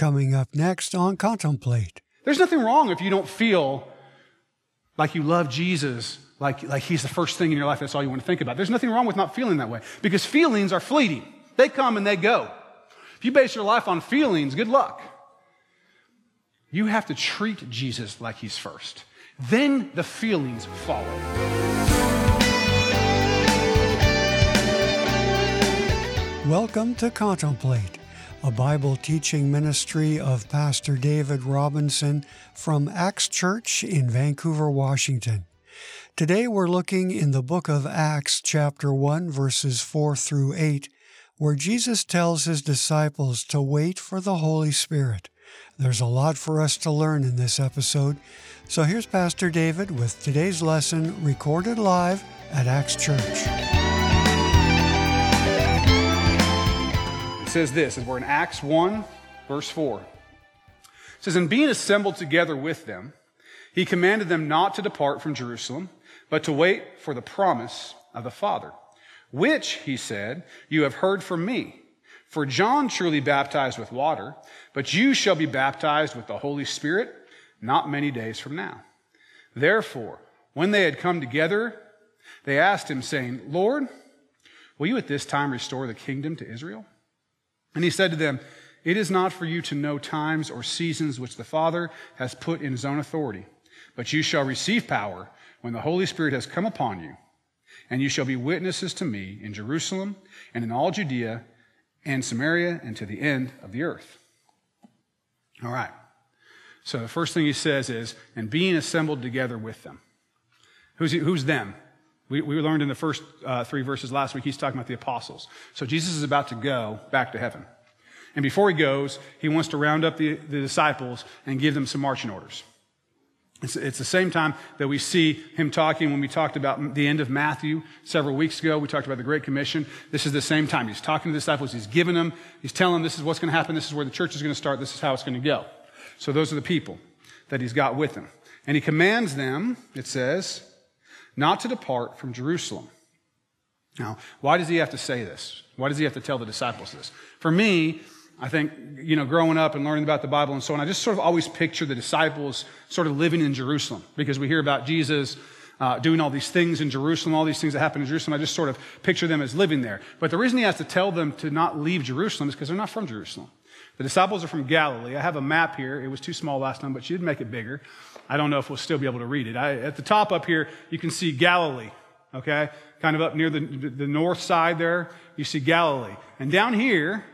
coming up next on Contemplate. There's nothing wrong if you don't feel like you love Jesus, like, like he's the first thing in your life, that's all you want to think about. There's nothing wrong with not feeling that way because feelings are fleeting. They come and they go. If you base your life on feelings, good luck. You have to treat Jesus like he's first. Then the feelings follow. Welcome to Contemplate, a Bible teaching ministry of Pastor David Robinson from Acts Church in Vancouver, Washington. Today we're looking in the book of Acts, chapter 1, verses 4 through 8, where Jesus tells his disciples to wait for the Holy Spirit. There's a lot for us to learn in this episode, so here's Pastor David with today's lesson recorded live at Acts Church. Says this, as we're in Acts 1, verse 4. It says, And being assembled together with them, he commanded them not to depart from Jerusalem, but to wait for the promise of the Father, which, he said, you have heard from me. For John truly baptized with water, but you shall be baptized with the Holy Spirit not many days from now. Therefore, when they had come together, they asked him, saying, Lord, will you at this time restore the kingdom to Israel? And he said to them, It is not for you to know times or seasons which the Father has put in his own authority, but you shall receive power when the Holy Spirit has come upon you. And you shall be witnesses to me in Jerusalem and in all Judea and Samaria and to the end of the earth. All right. So the first thing he says is, and being assembled together with them. Who's, he, who's them? We, we learned in the first uh, three verses last week, he's talking about the apostles. So Jesus is about to go back to heaven. And before he goes, he wants to round up the, the disciples and give them some marching orders. It's, it's, the same time that we see him talking when we talked about the end of Matthew several weeks ago. We talked about the Great Commission. This is the same time. He's talking to the disciples. He's giving them, he's telling them this is what's going to happen. This is where the church is going to start. This is how it's going to go. So those are the people that he's got with him. And he commands them, it says, not to depart from Jerusalem. Now, why does he have to say this? Why does he have to tell the disciples this? For me, I think, you know, growing up and learning about the Bible and so on, I just sort of always picture the disciples sort of living in Jerusalem because we hear about Jesus uh, doing all these things in Jerusalem, all these things that happen in Jerusalem. I just sort of picture them as living there. But the reason he has to tell them to not leave Jerusalem is because they're not from Jerusalem. The disciples are from Galilee. I have a map here. It was too small last time, but she did make it bigger. I don't know if we'll still be able to read it. I, at the top up here, you can see Galilee, okay? Kind of up near the, the north side there, you see Galilee. And down here,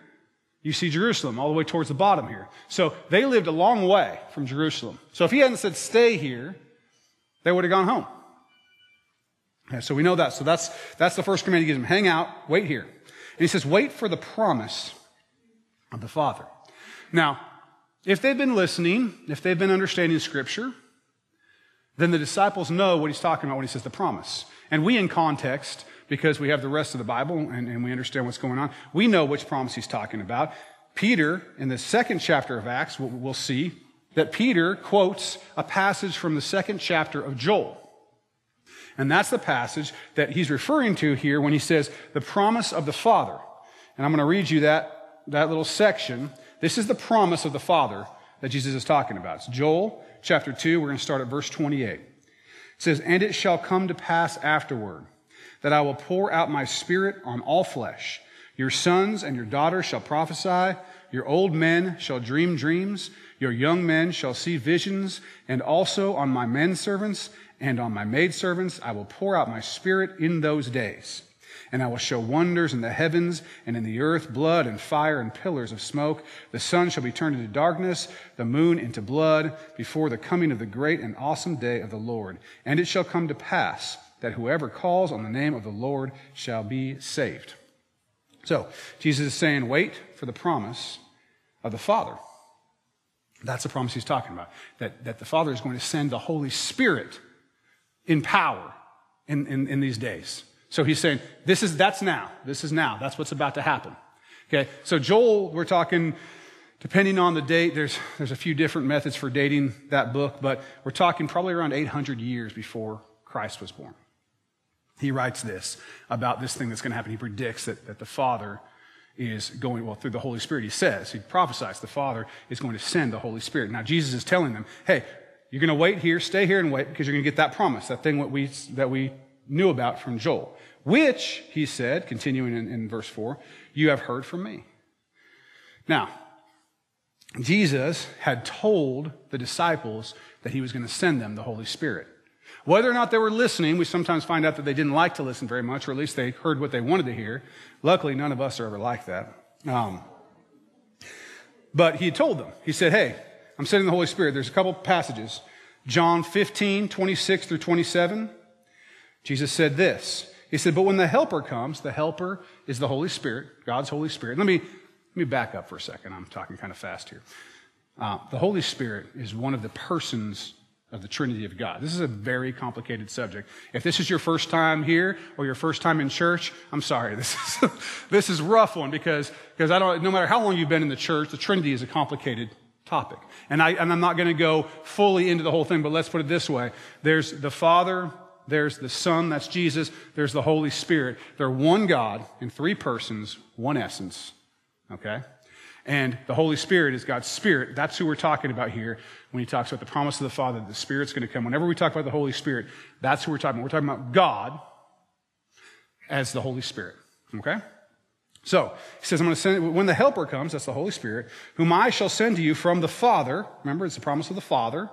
you see Jerusalem, all the way towards the bottom here. So they lived a long way from Jerusalem. So if he hadn't said stay here, they would have gone home. Okay, so we know that. So that's, that's the first command he gives them. Hang out, wait here. And he says, wait for the promise of the Father. Now, if they've been listening, if they've been understanding Scripture, then the disciples know what he's talking about when he says the promise. And we, in context, because we have the rest of the Bible and, and we understand what's going on, we know which promise he's talking about. Peter, in the second chapter of Acts, we'll, we'll see that Peter quotes a passage from the second chapter of Joel. And that's the passage that he's referring to here when he says the promise of the Father. And I'm going to read you that, that little section this is the promise of the Father that Jesus is talking about. It's Joel chapter 2. We're going to start at verse 28. It says, And it shall come to pass afterward that I will pour out my spirit on all flesh. Your sons and your daughters shall prophesy. Your old men shall dream dreams. Your young men shall see visions. And also on my men servants and on my maidservants I will pour out my spirit in those days. And I will show wonders in the heavens and in the earth, blood and fire and pillars of smoke. The sun shall be turned into darkness, the moon into blood, before the coming of the great and awesome day of the Lord. And it shall come to pass that whoever calls on the name of the Lord shall be saved. So, Jesus is saying, wait for the promise of the Father. That's the promise he's talking about. That, that the Father is going to send the Holy Spirit in power in, in, in these days. So he's saying, this is, that's now. This is now. That's what's about to happen. Okay. So Joel, we're talking, depending on the date, there's, there's a few different methods for dating that book, but we're talking probably around 800 years before Christ was born. He writes this about this thing that's going to happen. He predicts that, that the Father is going, well, through the Holy Spirit, he says, he prophesies, the Father is going to send the Holy Spirit. Now, Jesus is telling them, hey, you're going to wait here, stay here and wait because you're going to get that promise, that thing that we, that we knew about from Joel, which, he said, continuing in, in verse 4, you have heard from me. Now, Jesus had told the disciples that he was going to send them the Holy Spirit. Whether or not they were listening, we sometimes find out that they didn't like to listen very much, or at least they heard what they wanted to hear. Luckily, none of us are ever like that. Um, but he told them, he said, Hey, I'm sending the Holy Spirit. There's a couple passages. John 15, 26 through 27. Jesus said this. He said, But when the Helper comes, the Helper is the Holy Spirit, God's Holy Spirit. Let me, let me back up for a second. I'm talking kind of fast here. Uh, the Holy Spirit is one of the persons of the Trinity of God. This is a very complicated subject. If this is your first time here or your first time in church, I'm sorry. This is, this is rough one because, because I don't, no matter how long you've been in the church, the Trinity is a complicated topic. And, I, and I'm not going to go fully into the whole thing, but let's put it this way. There's the Father, there's the Son, that's Jesus, there's the Holy Spirit. They're one God in three persons, one essence. Okay? And the Holy Spirit is God's Spirit. That's who we're talking about here when he talks about the promise of the Father, the Spirit's going to come. Whenever we talk about the Holy Spirit, that's who we're talking about. We're talking about God as the Holy Spirit. Okay? So, he says, I'm going to send, when the Helper comes, that's the Holy Spirit, whom I shall send to you from the Father. Remember, it's the promise of the Father.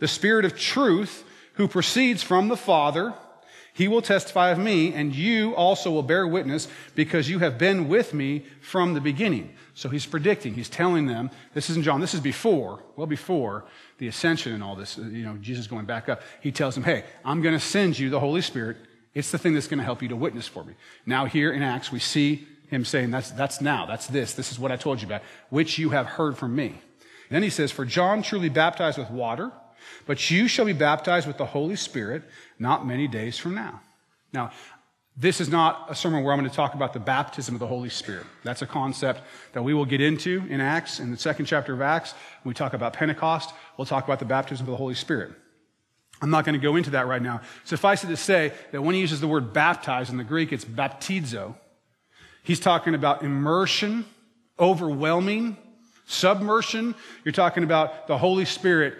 The Spirit of truth, who proceeds from the Father. He will testify of me, and you also will bear witness because you have been with me from the beginning. So he's predicting, he's telling them, this isn't John, this is before, well before the ascension and all this, you know, Jesus going back up. He tells them, hey, I'm going to send you the Holy Spirit. It's the thing that's going to help you to witness for me. Now here in Acts, we see him saying, that's, that's now, that's this, this is what I told you about, which you have heard from me. And then he says, for John truly baptized with water, but you shall be baptized with the Holy Spirit not many days from now. Now, this is not a sermon where I'm going to talk about the baptism of the Holy Spirit. That's a concept that we will get into in Acts, in the second chapter of Acts. When we talk about Pentecost, we'll talk about the baptism of the Holy Spirit. I'm not going to go into that right now. Suffice it to say that when he uses the word baptize in the Greek, it's baptizo. He's talking about immersion, overwhelming, submersion. You're talking about the Holy Spirit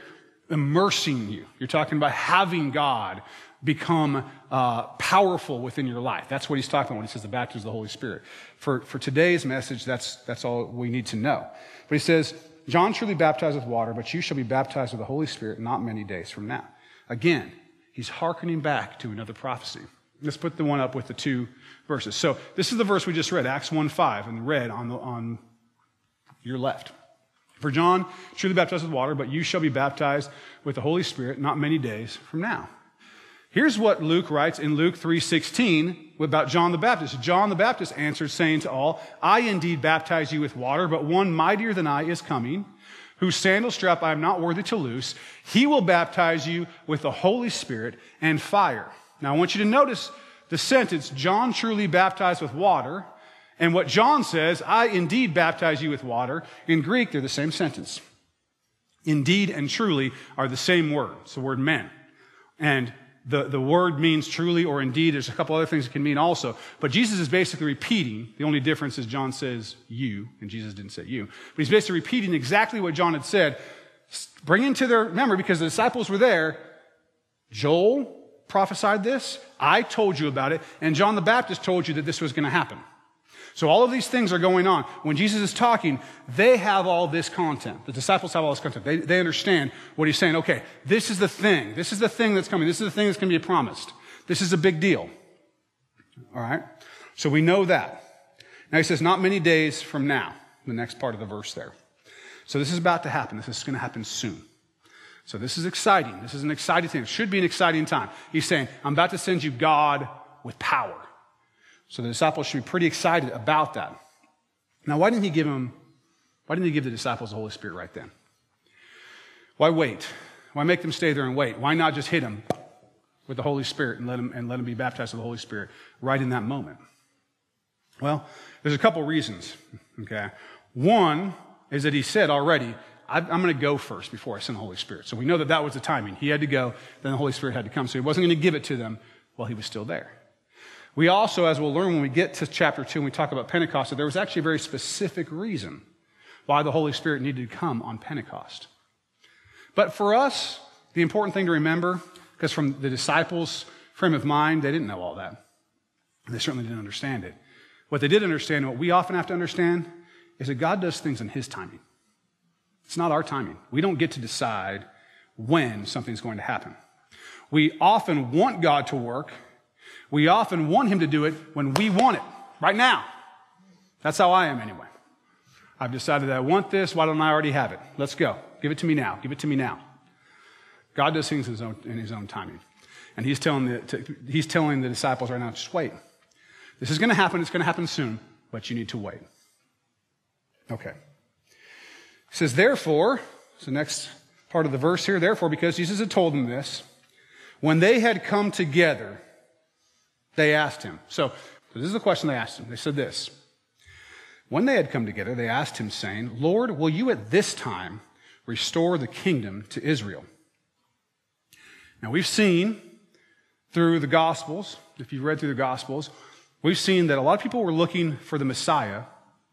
immersing you. You're talking about having God become uh, powerful within your life. That's what he's talking about when he says the baptism of the Holy Spirit. For, for today's message, that's, that's all we need to know. But he says, John truly baptized with water, but you shall be baptized with the Holy Spirit not many days from now. Again, he's hearkening back to another prophecy. Let's put the one up with the two verses. So this is the verse we just read, Acts 1 5, and red on, the, on your left. For John truly baptized with water, but you shall be baptized with the Holy Spirit not many days from now. Here's what Luke writes in Luke 3:16 about John the Baptist. John the Baptist answered saying to all, "I indeed baptize you with water, but one mightier than I is coming, whose sandal strap I am not worthy to loose. He will baptize you with the Holy Spirit and fire." Now I want you to notice the sentence, John truly baptized with water, and what John says, I indeed baptize you with water. In Greek, they're the same sentence. Indeed and truly are the same word. It's the word men. And the, the word means truly or indeed. There's a couple other things it can mean also. But Jesus is basically repeating. The only difference is John says you, and Jesus didn't say you. But he's basically repeating exactly what John had said. Bring into their memory, because the disciples were there. Joel prophesied this. I told you about it. And John the Baptist told you that this was going to happen. So all of these things are going on. When Jesus is talking, they have all this content. The disciples have all this content. They, they understand what he's saying. Okay, this is the thing. This is the thing that's coming. This is the thing that's going to be promised. This is a big deal. All right? So we know that. Now he says, not many days from now, the next part of the verse there. So this is about to happen. This is going to happen soon. So this is exciting. This is an exciting thing. It should be an exciting time. He's saying, I'm about to send you God with power. So the disciples should be pretty excited about that. Now, why didn't he give them, why didn't he give the disciples the Holy Spirit right then? Why wait? Why make them stay there and wait? Why not just hit them with the Holy Spirit and let them, and let them be baptized with the Holy Spirit right in that moment? Well, there's a couple reasons, okay? One is that he said already, I'm going to go first before I send the Holy Spirit. So we know that that was the timing. He had to go, then the Holy Spirit had to come. So he wasn't going to give it to them while he was still there. We also, as we'll learn when we get to chapter 2 and we talk about Pentecost, that there was actually a very specific reason why the Holy Spirit needed to come on Pentecost. But for us, the important thing to remember, because from the disciples' frame of mind, they didn't know all that. They certainly didn't understand it. What they did understand, what we often have to understand, is that God does things in His timing. It's not our timing. We don't get to decide when something's going to happen. We often want God to work. We often want Him to do it when we want it, right now. That's how I am anyway. I've decided that I want this. Why don't I already have it? Let's go. Give it to me now. Give it to me now. God does things in his own, in his own timing. And he's telling, the, he's telling the disciples right now, just wait. This is going to happen. It's going to happen soon, but you need to wait. Okay. He says, therefore, it's the next part of the verse here, therefore, because Jesus had told them this, when they had come together, they asked him. So, this is the question they asked him. They said this. When they had come together, they asked him, saying, Lord, will you at this time restore the kingdom to Israel? Now, we've seen through the Gospels, if you've read through the Gospels, we've seen that a lot of people were looking for the Messiah,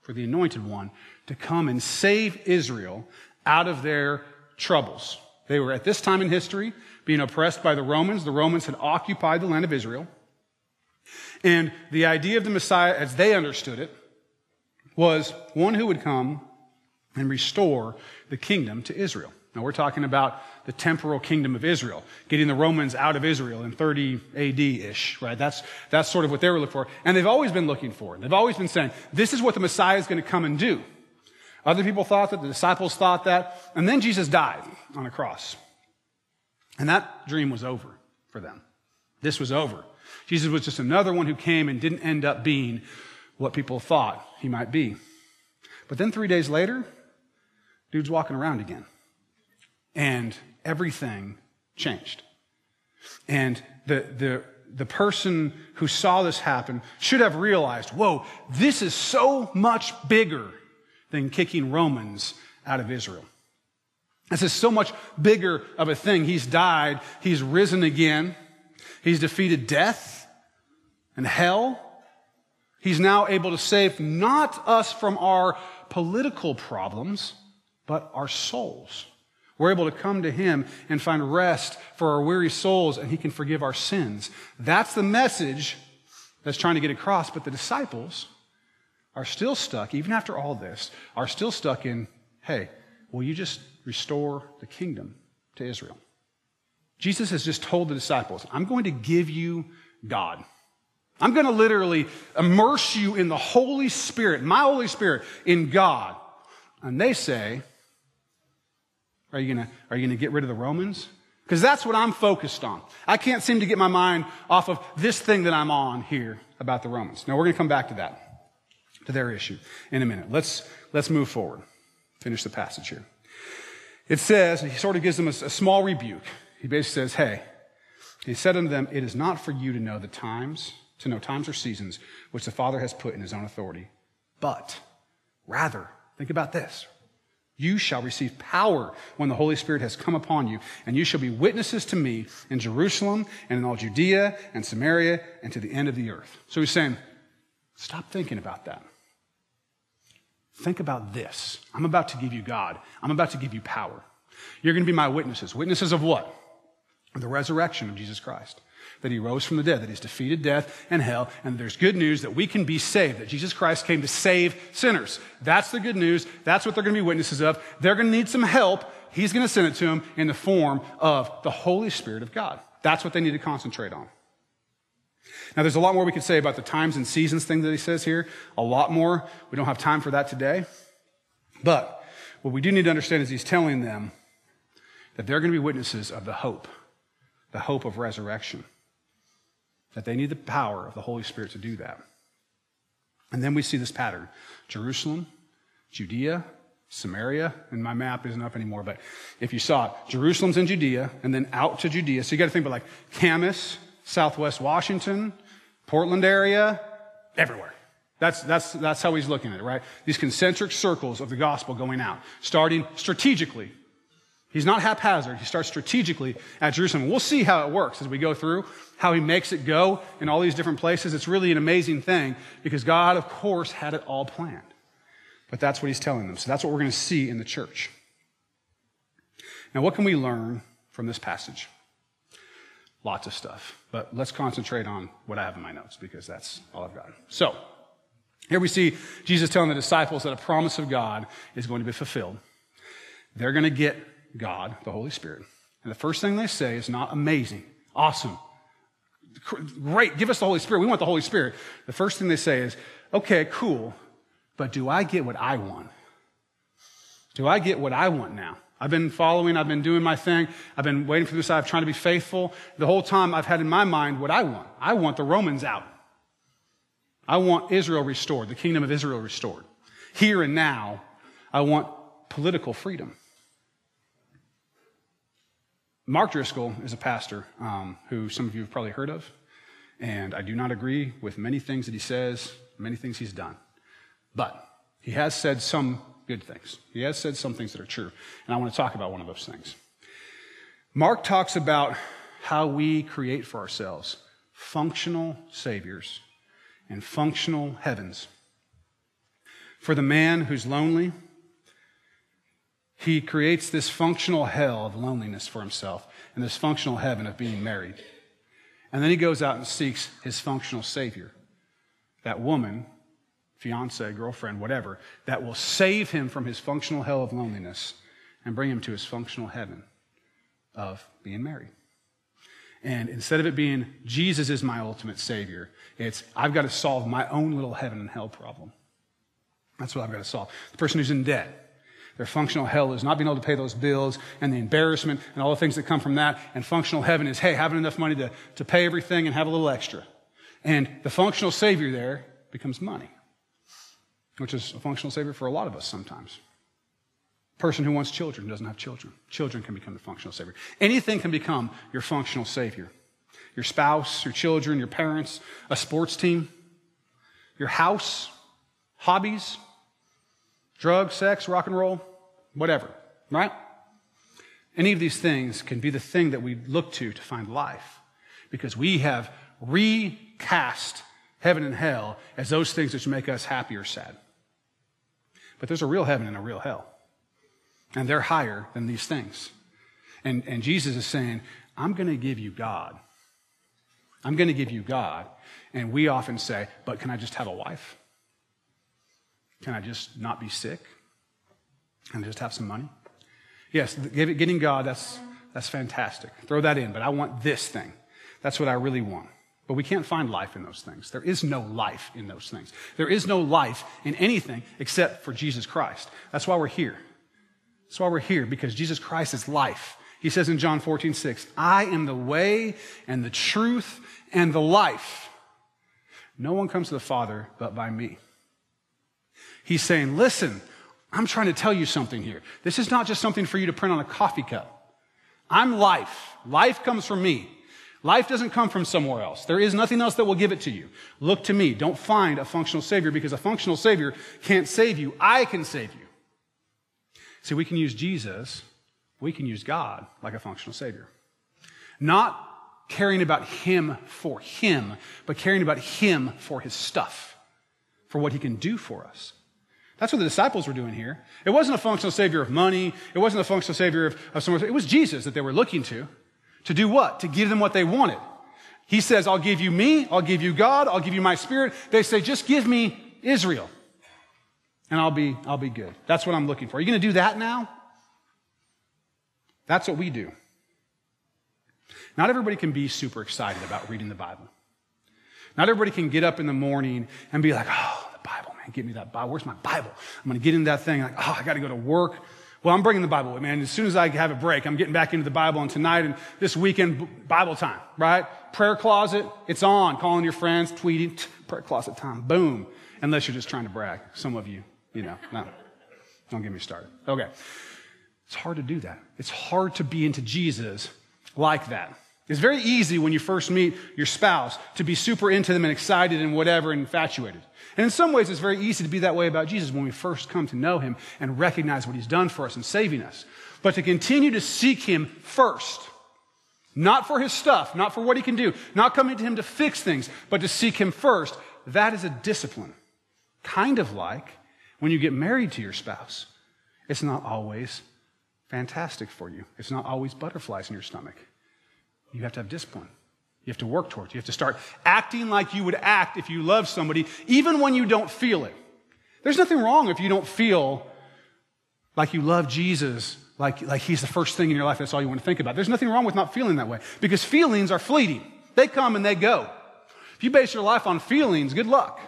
for the anointed one, to come and save Israel out of their troubles. They were at this time in history being oppressed by the Romans. The Romans had occupied the land of Israel. And the idea of the Messiah, as they understood it, was one who would come and restore the kingdom to Israel. Now, we're talking about the temporal kingdom of Israel, getting the Romans out of Israel in 30 AD ish, right? That's, that's sort of what they were looking for. And they've always been looking for. It. They've always been saying, this is what the Messiah is going to come and do. Other people thought that, the disciples thought that, and then Jesus died on a cross. And that dream was over for them. This was over. Jesus was just another one who came and didn't end up being what people thought he might be. But then three days later, dude's walking around again. And everything changed. And the, the, the person who saw this happen should have realized, whoa, this is so much bigger than kicking Romans out of Israel. This is so much bigger of a thing. He's died. He's risen again. He's defeated death and hell. He's now able to save not us from our political problems, but our souls. We're able to come to Him and find rest for our weary souls, and He can forgive our sins. That's the message that's trying to get across. But the disciples are still stuck, even after all this, are still stuck in, hey, will you just restore the kingdom to Israel? Jesus has just told the disciples, I'm going to give you God. I'm going to literally immerse you in the Holy Spirit, my Holy Spirit, in God. And they say, are you going to, are you going to get rid of the Romans? Because that's what I'm focused on. I can't seem to get my mind off of this thing that I'm on here about the Romans. Now we're going to come back to that, to their issue in a minute. Let's, let's move forward. Finish the passage here. It says, he sort of gives them a, a small rebuke. He basically says, hey, he said unto them, it is not for you to know the times, to know times or seasons which the Father has put in his own authority, but rather, think about this, you shall receive power when the Holy Spirit has come upon you, and you shall be witnesses to me in Jerusalem and in all Judea and Samaria and to the end of the earth. So he's saying, stop thinking about that. Think about this. I'm about to give you God. I'm about to give you power. You're going to be my witnesses. Witnesses of what? The resurrection of Jesus Christ that he rose from the dead, that he's defeated death and hell, and there's good news that we can be saved, that Jesus Christ came to save sinners. That's the good news. That's what they're going to be witnesses of. They're going to need some help. He's going to send it to them in the form of the Holy Spirit of God. That's what they need to concentrate on. Now, there's a lot more we could say about the times and seasons thing that he says here. A lot more. We don't have time for that today. But what we do need to understand is he's telling them that they're going to be witnesses of the hope, the hope of resurrection that they need the power of the Holy Spirit to do that. And then we see this pattern Jerusalem, Judea, Samaria, and my map isn't up anymore, but if you saw it, Jerusalem's in Judea, and then out to Judea. So you got to think about like Camas, Southwest Washington, Portland area, everywhere. That's, that's, that's how he's looking at it, right? These concentric circles of the gospel going out, starting strategically He's not haphazard. He starts strategically at Jerusalem. We'll see how it works as we go through, how he makes it go in all these different places. It's really an amazing thing because God, of course, had it all planned. But that's what he's telling them. So that's what we're going to see in the church. Now, what can we learn from this passage? Lots of stuff. But let's concentrate on what I have in my notes because that's all I've got. So, here we see Jesus telling the disciples that a promise of God is going to be fulfilled. They're going to get God, the Holy Spirit. And the first thing they say is not amazing, awesome, great, give us the Holy Spirit. We want the Holy Spirit. The first thing they say is, okay, cool, but do I get what I want? Do I get what I want now? I've been following, I've been doing my thing, I've been waiting for this, I've trying to be faithful. The whole time I've had in my mind what I want. I want the Romans out. I want Israel restored, the kingdom of Israel restored. Here and now, I want political freedom. Mark Driscoll is a pastor um, who some of you have probably heard of, and I do not agree with many things that he says, many things he's done. But he has said some good things. He has said some things that are true, and I want to talk about one of those things. Mark talks about how we create for ourselves functional saviors and functional heavens. For the man who's lonely, he creates this functional hell of loneliness for himself and this functional heaven of being married. And then he goes out and seeks his functional savior, that woman, fiance, girlfriend, whatever, that will save him from his functional hell of loneliness and bring him to his functional heaven of being married. And instead of it being Jesus is my ultimate savior, it's I've got to solve my own little heaven and hell problem. That's what I've got to solve. The person who's in debt, their functional hell is not being able to pay those bills and the embarrassment and all the things that come from that. And functional heaven is, hey, having enough money to, to pay everything and have a little extra. And the functional savior there becomes money, which is a functional savior for a lot of us sometimes. Person who wants children doesn't have children. Children can become the functional savior. Anything can become your functional savior. Your spouse, your children, your parents, a sports team, your house, hobbies, drugs, sex, rock and roll, whatever, right? Any of these things can be the thing that we look to to find life because we have recast heaven and hell as those things which make us happy or sad. But there's a real heaven and a real hell. And they're higher than these things. And, and Jesus is saying, I'm going to give you God. I'm going to give you God. And we often say, but can I just have a wife? Can I just not be sick? and just have some money? Yes, getting God, that's, that's fantastic. Throw that in, but I want this thing. That's what I really want. But we can't find life in those things. There is no life in those things. There is no life in anything except for Jesus Christ. That's why we're here. That's why we're here, because Jesus Christ is life. He says in John 14, 6, I am the way and the truth and the life. No one comes to the Father but by me. He's saying, listen, I'm trying to tell you something here. This is not just something for you to print on a coffee cup. I'm life. Life comes from me. Life doesn't come from somewhere else. There is nothing else that will give it to you. Look to me. Don't find a functional savior because a functional savior can't save you. I can save you. See, we can use Jesus, we can use God like a functional savior. Not caring about him for him, but caring about him for his stuff, for what he can do for us. That's what the disciples were doing here. It wasn't a functional savior of money. It wasn't a functional savior of, of someone. It was Jesus that they were looking to. To do what? To give them what they wanted. He says, I'll give you me. I'll give you God. I'll give you my spirit. They say, just give me Israel and I'll be, I'll be good. That's what I'm looking for. Are you going to do that now? That's what we do. Not everybody can be super excited about reading the Bible. Not everybody can get up in the morning and be like, oh, man, give me that Bible. Where's my Bible? I'm going to get into that thing. Like, oh, I got to go to work. Well, I'm bringing the Bible with me, man. As soon as I have a break, I'm getting back into the Bible. And tonight and this weekend, Bible time, right? Prayer closet, it's on. Calling your friends, tweeting, prayer closet time. Boom. Unless you're just trying to brag. Some of you, you know, no. Don't get me started. Okay. It's hard to do that. It's hard to be into Jesus like that. It's very easy when you first meet your spouse to be super into them and excited and whatever and infatuated. And in some ways, it's very easy to be that way about Jesus when we first come to know him and recognize what he's done for us and saving us. But to continue to seek him first, not for his stuff, not for what he can do, not coming to him to fix things, but to seek him first, that is a discipline. Kind of like when you get married to your spouse. It's not always fantastic for you, it's not always butterflies in your stomach. You have to have discipline. You have to work towards. You have to start acting like you would act if you love somebody, even when you don't feel it. There's nothing wrong if you don't feel like you love Jesus, like, like he's the first thing in your life. That's all you want to think about. There's nothing wrong with not feeling that way because feelings are fleeting. They come and they go. If you base your life on feelings, good luck.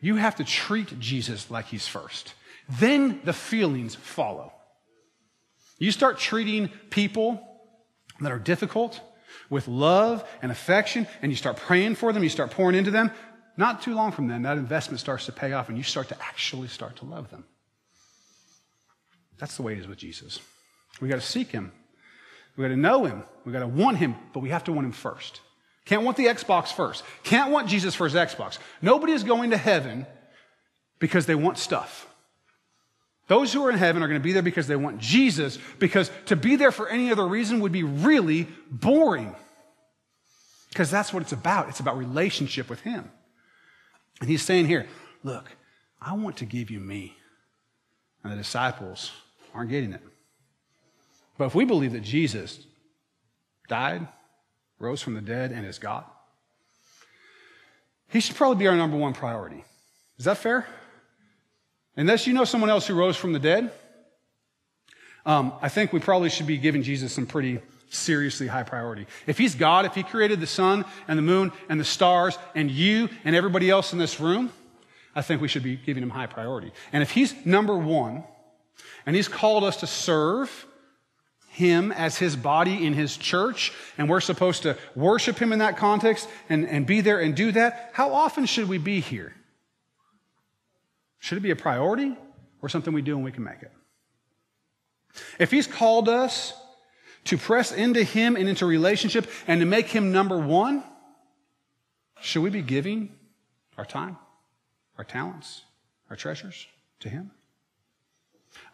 You have to treat Jesus like he's first. Then the feelings follow. You start treating people that are difficult with love and affection, and you start praying for them, you start pouring into them, not too long from then, that investment starts to pay off and you start to actually start to love them. That's the way it is with Jesus. We got to seek him. We got to know him. We got to want him, but we have to want him first. Can't want the Xbox first. Can't want Jesus for his Xbox. Nobody is going to heaven because they want stuff. Those who are in heaven are going to be there because they want Jesus, because to be there for any other reason would be really boring. Because that's what it's about. It's about relationship with Him. And He's saying here, look, I want to give you me. And the disciples aren't getting it. But if we believe that Jesus died, rose from the dead, and is God, He should probably be our number one priority. Is that fair? Unless you know someone else who rose from the dead, um, I think we probably should be giving Jesus some pretty seriously high priority. If he's God, if he created the sun and the moon and the stars and you and everybody else in this room, I think we should be giving him high priority. And if he's number one and he's called us to serve him as his body in his church and we're supposed to worship him in that context and, and be there and do that, how often should we be here? Should it be a priority or something we do and we can make it? If He's called us to press into Him and into relationship and to make Him number one, should we be giving our time, our talents, our treasures to Him?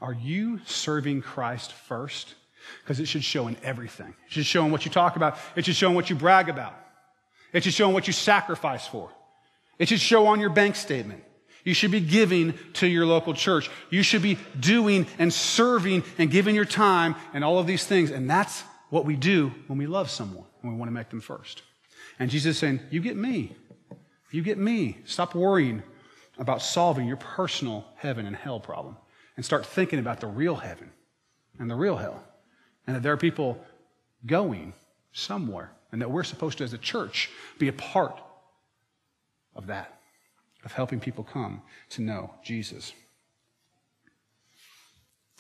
Are you serving Christ first? Because it should show in everything. It should show in what you talk about. It should show in what you brag about. It should show in what you sacrifice for. It should show on your bank statement. You should be giving to your local church. You should be doing and serving and giving your time and all of these things. And that's what we do when we love someone, when we want to make them first. And Jesus is saying, You get me. You get me. Stop worrying about solving your personal heaven and hell problem and start thinking about the real heaven and the real hell. And that there are people going somewhere and that we're supposed to, as a church, be a part of that of helping people come to know Jesus.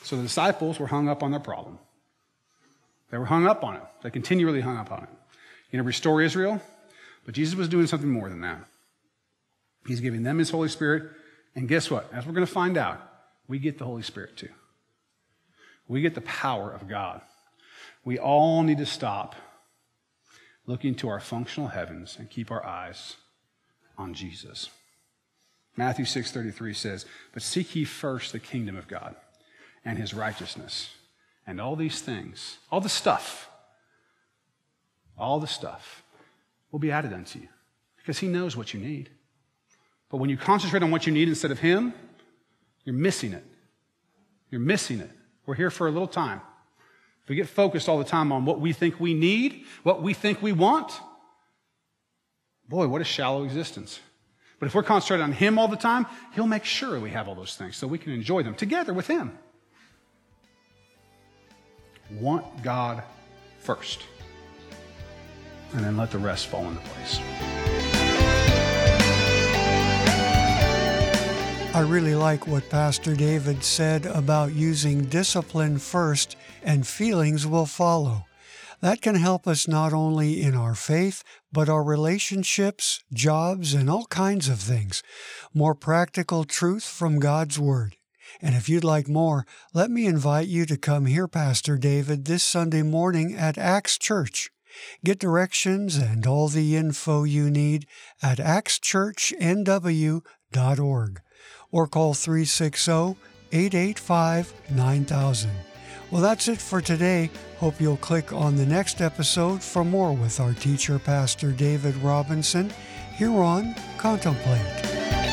So the disciples were hung up on their problem. They were hung up on it. They continually hung up on it. You know, restore Israel, but Jesus was doing something more than that. He's giving them his Holy Spirit, and guess what? As we're going to find out, we get the Holy Spirit too. We get the power of God. We all need to stop looking to our functional heavens and keep our eyes on Jesus. Matthew 6:33 says, "But seek ye first the kingdom of God and his righteousness, and all these things, all the stuff, all the stuff will be added unto you, because he knows what you need. But when you concentrate on what you need instead of him, you're missing it. You're missing it. We're here for a little time. If we get focused all the time on what we think we need, what we think we want, boy, what a shallow existence. But if we're concentrated on Him all the time, He'll make sure we have all those things so we can enjoy them together with Him. Want God first, and then let the rest fall into place. I really like what Pastor David said about using discipline first and feelings will follow. That can help us not only in our faith, but our relationships, jobs, and all kinds of things. More practical truth from God's Word. And if you'd like more, let me invite you to come hear Pastor David this Sunday morning at Acts Church. Get directions and all the info you need at axchurchnw.org or call 360 885 9000. Well, that's it for today. Hope you'll click on the next episode for more with our teacher, Pastor David Robinson, here on Contemplate.